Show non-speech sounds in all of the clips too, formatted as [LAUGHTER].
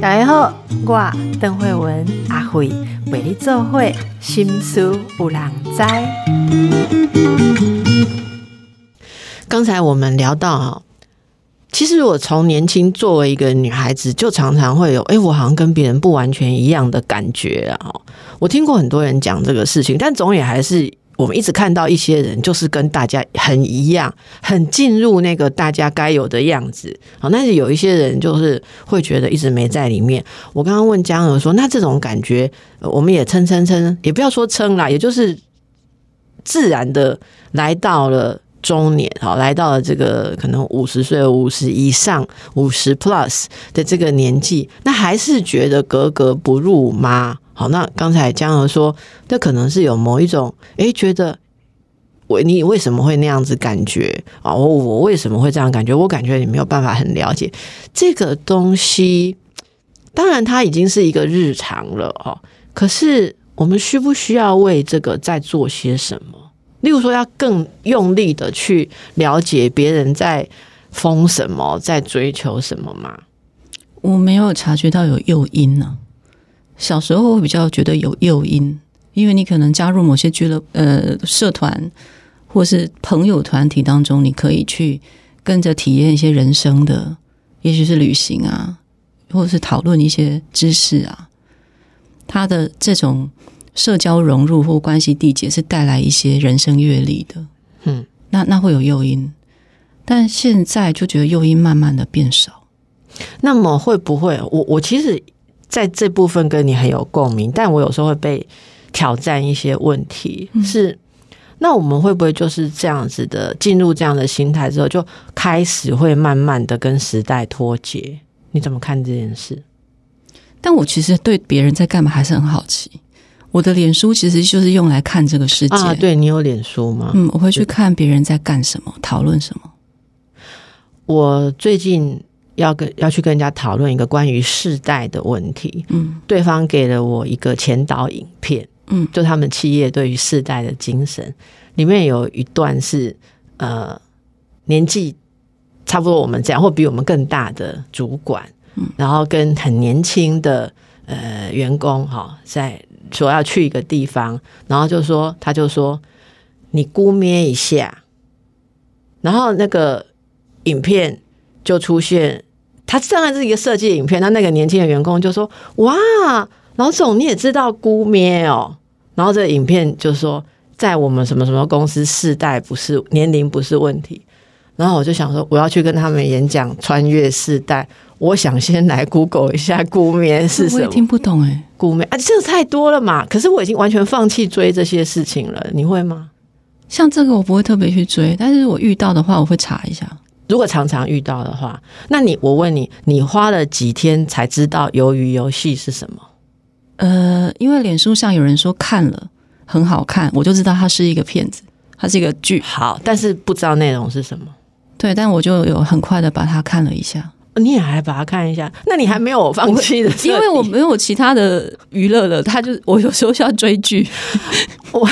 大家好，我邓慧文阿慧为你做会心思有人知。刚才我们聊到哈，其实我从年轻作为一个女孩子，就常常会有哎，我好像跟别人不完全一样的感觉啊。我听过很多人讲这个事情，但总也还是。我们一直看到一些人，就是跟大家很一样，很进入那个大家该有的样子好，但是有一些人就是会觉得一直没在里面。我刚刚问江娥说：“那这种感觉，我们也撑撑撑，也不要说撑啦，也就是自然的来到了中年，好，来到了这个可能五十岁、五十以上、五十 plus 的这个年纪，那还是觉得格格不入吗？”好，那刚才江娥说，那可能是有某一种，诶，觉得我你为什么会那样子感觉啊？我我为什么会这样感觉？我感觉你没有办法很了解这个东西。当然，它已经是一个日常了哦。可是，我们需不需要为这个在做些什么？例如说，要更用力的去了解别人在疯什么，在追求什么吗？我没有察觉到有诱因呢。小时候会比较觉得有诱因，因为你可能加入某些俱乐呃社团或是朋友团体当中，你可以去跟着体验一些人生的，也许是旅行啊，或者是讨论一些知识啊。他的这种社交融入或关系缔结是带来一些人生阅历的，嗯，那那会有诱因，但现在就觉得诱因慢慢的变少。那么会不会？我我其实。在这部分跟你很有共鸣，但我有时候会被挑战一些问题。是，那我们会不会就是这样子的进入这样的心态之后，就开始会慢慢的跟时代脱节？你怎么看这件事？但我其实对别人在干嘛还是很好奇。我的脸书其实就是用来看这个世界。对你有脸书吗？嗯，我会去看别人在干什么，讨论什么。我最近。要跟要去跟人家讨论一个关于世代的问题，嗯，对方给了我一个前导影片，嗯，就他们企业对于世代的精神，里面有一段是呃年纪差不多我们这样或比我们更大的主管，嗯，然后跟很年轻的呃员工哈，在说要去一个地方，然后就说他就说你估咩一下，然后那个影片就出现。他当然是一个设计影片，那那个年轻的员工就说：“哇，老总你也知道姑咩哦？”然后这个影片就说：“在我们什么什么公司，世代不是年龄不是问题。”然后我就想说，我要去跟他们演讲穿越世代，我想先来 Google 一下姑咩是什么？听不懂哎，估咩啊，这个太多了嘛！可是我已经完全放弃追这些事情了，你会吗？像这个我不会特别去追，但是我遇到的话，我会查一下。如果常常遇到的话，那你我问你，你花了几天才知道鱿鱼游戏是什么？呃，因为脸书上有人说看了很好看，我就知道它是一个骗子，它是一个剧。好，但是不知道内容是什么。对，但我就有很快的把它看了一下。你也还把它看一下？那你还没有放弃的？[LAUGHS] 因为我没有其他的娱乐了。他就我有时候需要追剧。[LAUGHS] 我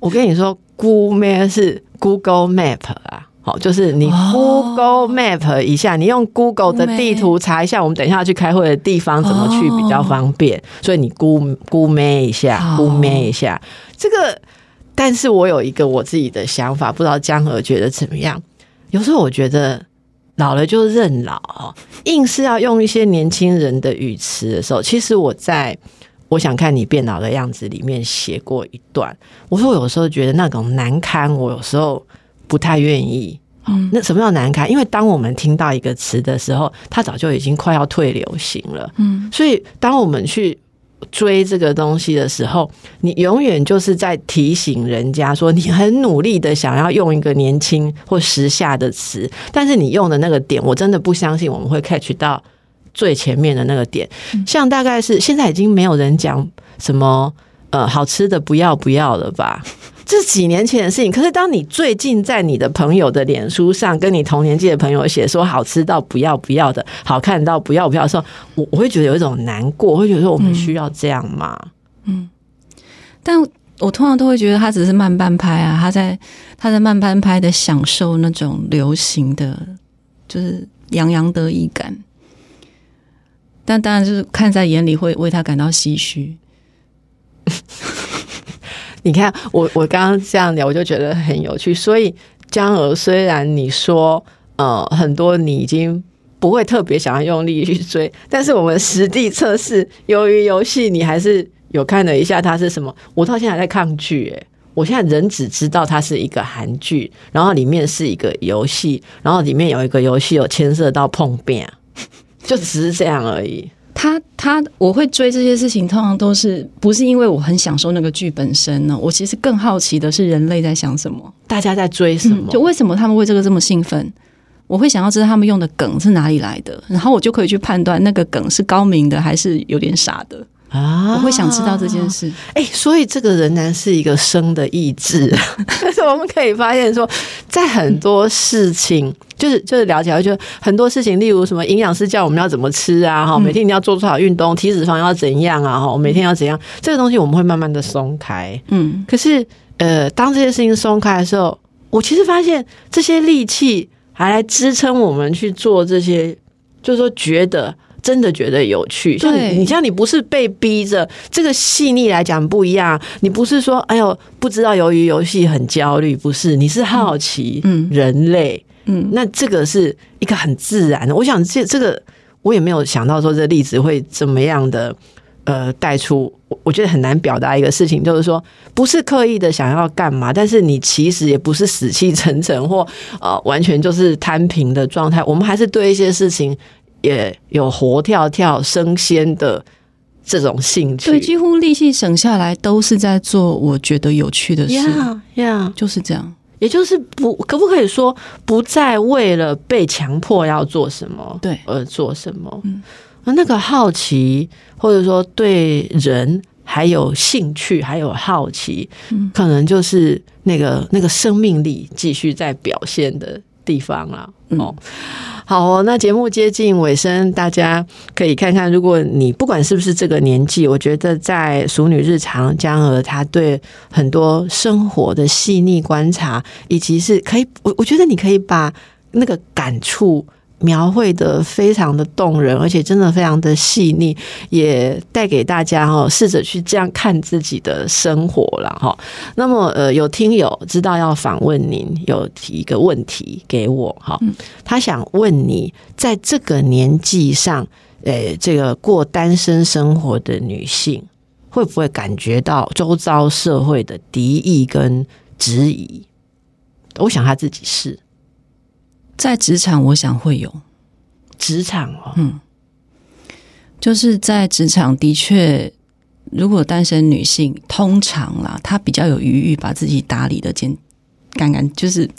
我跟你说，Google 是 Google Map 啊。好，就是你 Google Map 一下，你用 Google 的地图查一下，我们等一下去开会的地方怎么去比较方便。所以你估估咩一下，估咩一下。这个，但是我有一个我自己的想法，不知道江河觉得怎么样？有时候我觉得老了就认老，硬是要用一些年轻人的语词的时候，其实我在我想看你变老的样子里面写过一段，我说我有时候觉得那种难堪，我有时候。不太愿意，那什么叫难堪？因为当我们听到一个词的时候，它早就已经快要退流行了。嗯，所以当我们去追这个东西的时候，你永远就是在提醒人家说，你很努力的想要用一个年轻或时下的词，但是你用的那个点，我真的不相信我们会 catch 到最前面的那个点。像大概是现在已经没有人讲什么呃好吃的不要不要了吧。这是几年前的事情，可是当你最近在你的朋友的脸书上跟你同年纪的朋友写说好吃到不要不要的，好看到不要不要的时候，我我会觉得有一种难过，会觉得说我们需要这样吗？嗯，但我通常都会觉得他只是慢半拍啊，他在他在慢半拍的享受那种流行的，就是洋洋得意感。但当然就是看在眼里，会为他感到唏嘘。[LAUGHS] 你看，我我刚刚这样聊，我就觉得很有趣。所以江娥，虽然你说呃很多你已经不会特别想要用力去追，但是我们实地测试，由于游戏你还是有看了一下它是什么。我到现在还在抗拒，诶，我现在人只知道它是一个韩剧，然后里面是一个游戏，然后里面有一个游戏有牵涉到碰面，就只是这样而已。他他我会追这些事情，通常都是不是因为我很享受那个剧本身呢？我其实更好奇的是人类在想什么，大家在追什么？就为什么他们为这个这么兴奋？我会想要知道他们用的梗是哪里来的，然后我就可以去判断那个梗是高明的还是有点傻的啊！我会想知道这件事。哎，所以这个仍然是一个生的意志，但是我们可以发现说，在很多事情。就是就是了解，就很多事情，例如什么营养师叫我们要怎么吃啊，哈，每天你要做多少运动，体脂肪要怎样啊，哈，每天要怎样，这个东西我们会慢慢的松开，嗯，可是呃，当这些事情松开的时候，我其实发现这些力气还来支撑我们去做这些，就是说觉得真的觉得有趣，像你像你不是被逼着，这个细腻来讲不一样，你不是说哎呦不知道由于游戏很焦虑，不是，你是好奇，嗯，人类。嗯，那这个是一个很自然的。我想这这个我也没有想到说这例子会怎么样的呃带出，我我觉得很难表达一个事情，就是说不是刻意的想要干嘛，但是你其实也不是死气沉沉或呃完全就是摊平的状态。我们还是对一些事情也有活跳跳生鲜的这种兴趣。对，几乎力气省下来都是在做我觉得有趣的事。呀呀，就是这样。也就是不可不可以说不再为了被强迫要做什么对而做什么？嗯，那个好奇或者说对人还有兴趣还有好奇，嗯，可能就是那个那个生命力继续在表现的地方了。哦。好，那节目接近尾声，大家可以看看，如果你不管是不是这个年纪，我觉得在《熟女日常》江娥她对很多生活的细腻观察，以及是可以，我我觉得你可以把那个感触。描绘的非常的动人，而且真的非常的细腻，也带给大家哈，试着去这样看自己的生活了哈。那么呃，有听友知道要访问您，有提一个问题给我哈，他想问你，在这个年纪上，呃，这个过单身生活的女性，会不会感觉到周遭社会的敌意跟质疑？我想他自己是。在职场，我想会有。职场哦，嗯，就是在职场的确，如果单身女性通常啦，她比较有余裕，把自己打理的简干干，就是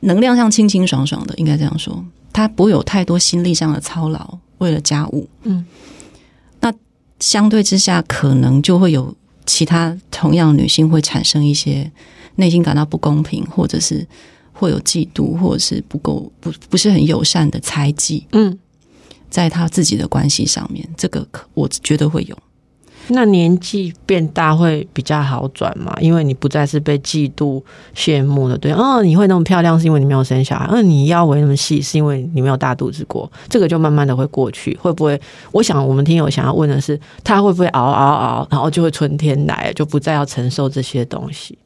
能量上清清爽爽的，应该这样说，她不会有太多心力上的操劳，为了家务，嗯，那相对之下，可能就会有其他同样女性会产生一些内心感到不公平，或者是。会有嫉妒，或者是不够不不是很友善的猜忌，嗯，在他自己的关系上面，这个我觉得会有。那年纪变大会比较好转嘛？因为你不再是被嫉妒、羡慕的对象。哦，你会那么漂亮是因为你没有生小孩，嗯，你腰围那么细是因为你没有大肚子过，这个就慢慢的会过去。会不会？我想我们听友想要问的是，他会不会熬熬熬，然后就会春天来，就不再要承受这些东西？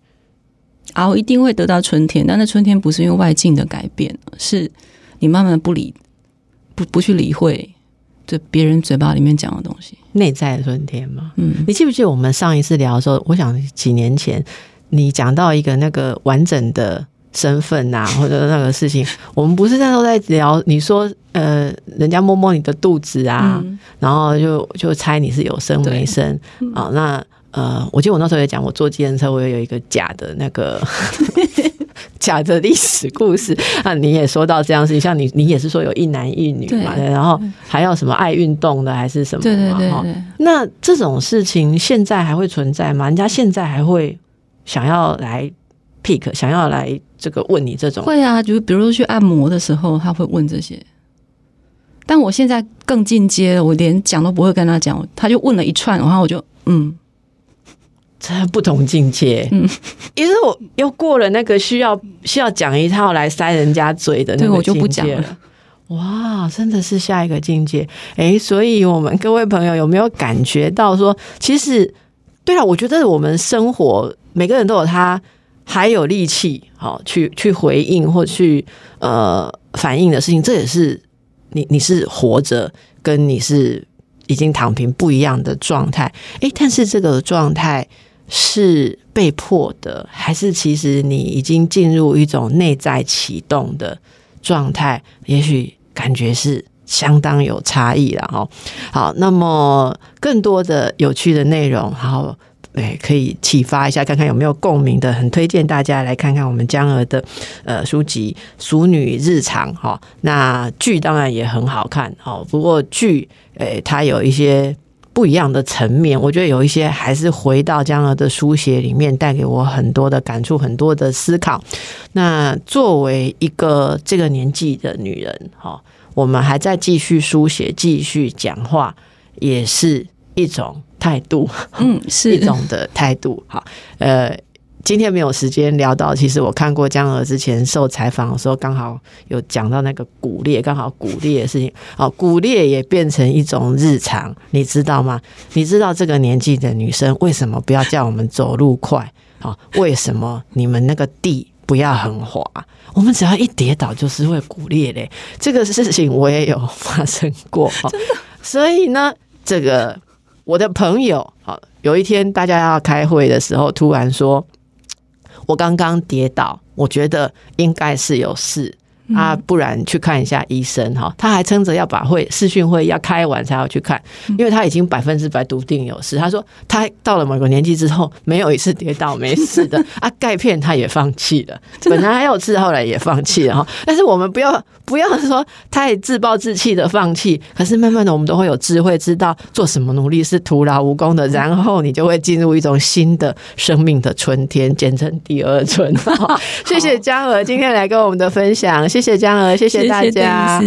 熬一定会得到春天，但那春天不是因为外境的改变，是你慢慢不理、不不去理会这别人嘴巴里面讲的东西，内在的春天嘛？嗯，你记不记得我们上一次聊的时候，我想几年前你讲到一个那个完整的身份呐，[LAUGHS] 或者那个事情，我们不是那时候在聊，你说呃，人家摸摸你的肚子啊，然后就就猜你是有生没生啊，那。呃，我记得我那时候也讲，我坐计程车，我也有一个假的那个 [LAUGHS] 假的历史故事啊。你也说到这样事情，像你，你也是说有一男一女嘛，然后还要什么爱运动的还是什么？对对对对。那这种事情现在还会存在吗？人家现在还会想要来 pick，想要来这个问你这种？会啊，就是比如说去按摩的时候，他会问这些。但我现在更进阶了，我连讲都不会跟他讲，他就问了一串，然后我就嗯。这不同境界，嗯，因为我又过了那个需要需要讲一套来塞人家嘴的那个我就不讲了。哇，真的是下一个境界诶，所以我们各位朋友有没有感觉到说，其实对啊，我觉得我们生活每个人都有他还有力气，好去去回应或去呃反应的事情，这也是你你是活着，跟你是已经躺平不一样的状态。诶，但是这个状态是被迫的，还是其实你已经进入一种内在启动的状态？也许。感觉是相当有差异了哈。好，那么更多的有趣的内容，好，哎，可以启发一下，看看有没有共鸣的，很推荐大家来看看我们江儿的呃书籍《熟女日常》哈。那剧当然也很好看，哦，不过剧诶，它有一些。不一样的层面，我觉得有一些还是回到江儿的书写里面，带给我很多的感触，很多的思考。那作为一个这个年纪的女人，哈，我们还在继续书写、继续讲话，也是一种态度，嗯，是 [LAUGHS] 一种的态度。好，呃。今天没有时间聊到，其实我看过江娥之前受采访的时候，刚好有讲到那个骨裂，刚好骨裂的事情。哦，骨裂也变成一种日常，你知道吗？你知道这个年纪的女生为什么不要叫我们走路快？好，为什么你们那个地不要很滑？我们只要一跌倒就是会骨裂嘞。这个事情我也有发生过，真的。所以呢，这个我的朋友，好，有一天大家要开会的时候，突然说。我刚刚跌倒，我觉得应该是有事。啊，不然去看一下医生哈。他还撑着要把会视讯会要开完才要去看，因为他已经百分之百笃定有事。他说他到了某个年纪之后，没有一次跌倒没事的 [LAUGHS] 啊。钙片他也放弃了，本来还有吃，后来也放弃了哈。[LAUGHS] 但是我们不要不要说太自暴自弃的放弃，可是慢慢的我们都会有智慧，知道做什么努力是徒劳无功的，然后你就会进入一种新的生命的春天，简称第二春。[LAUGHS] 谢谢嘉娥今天来跟我们的分享。谢谢江娥，谢谢大家。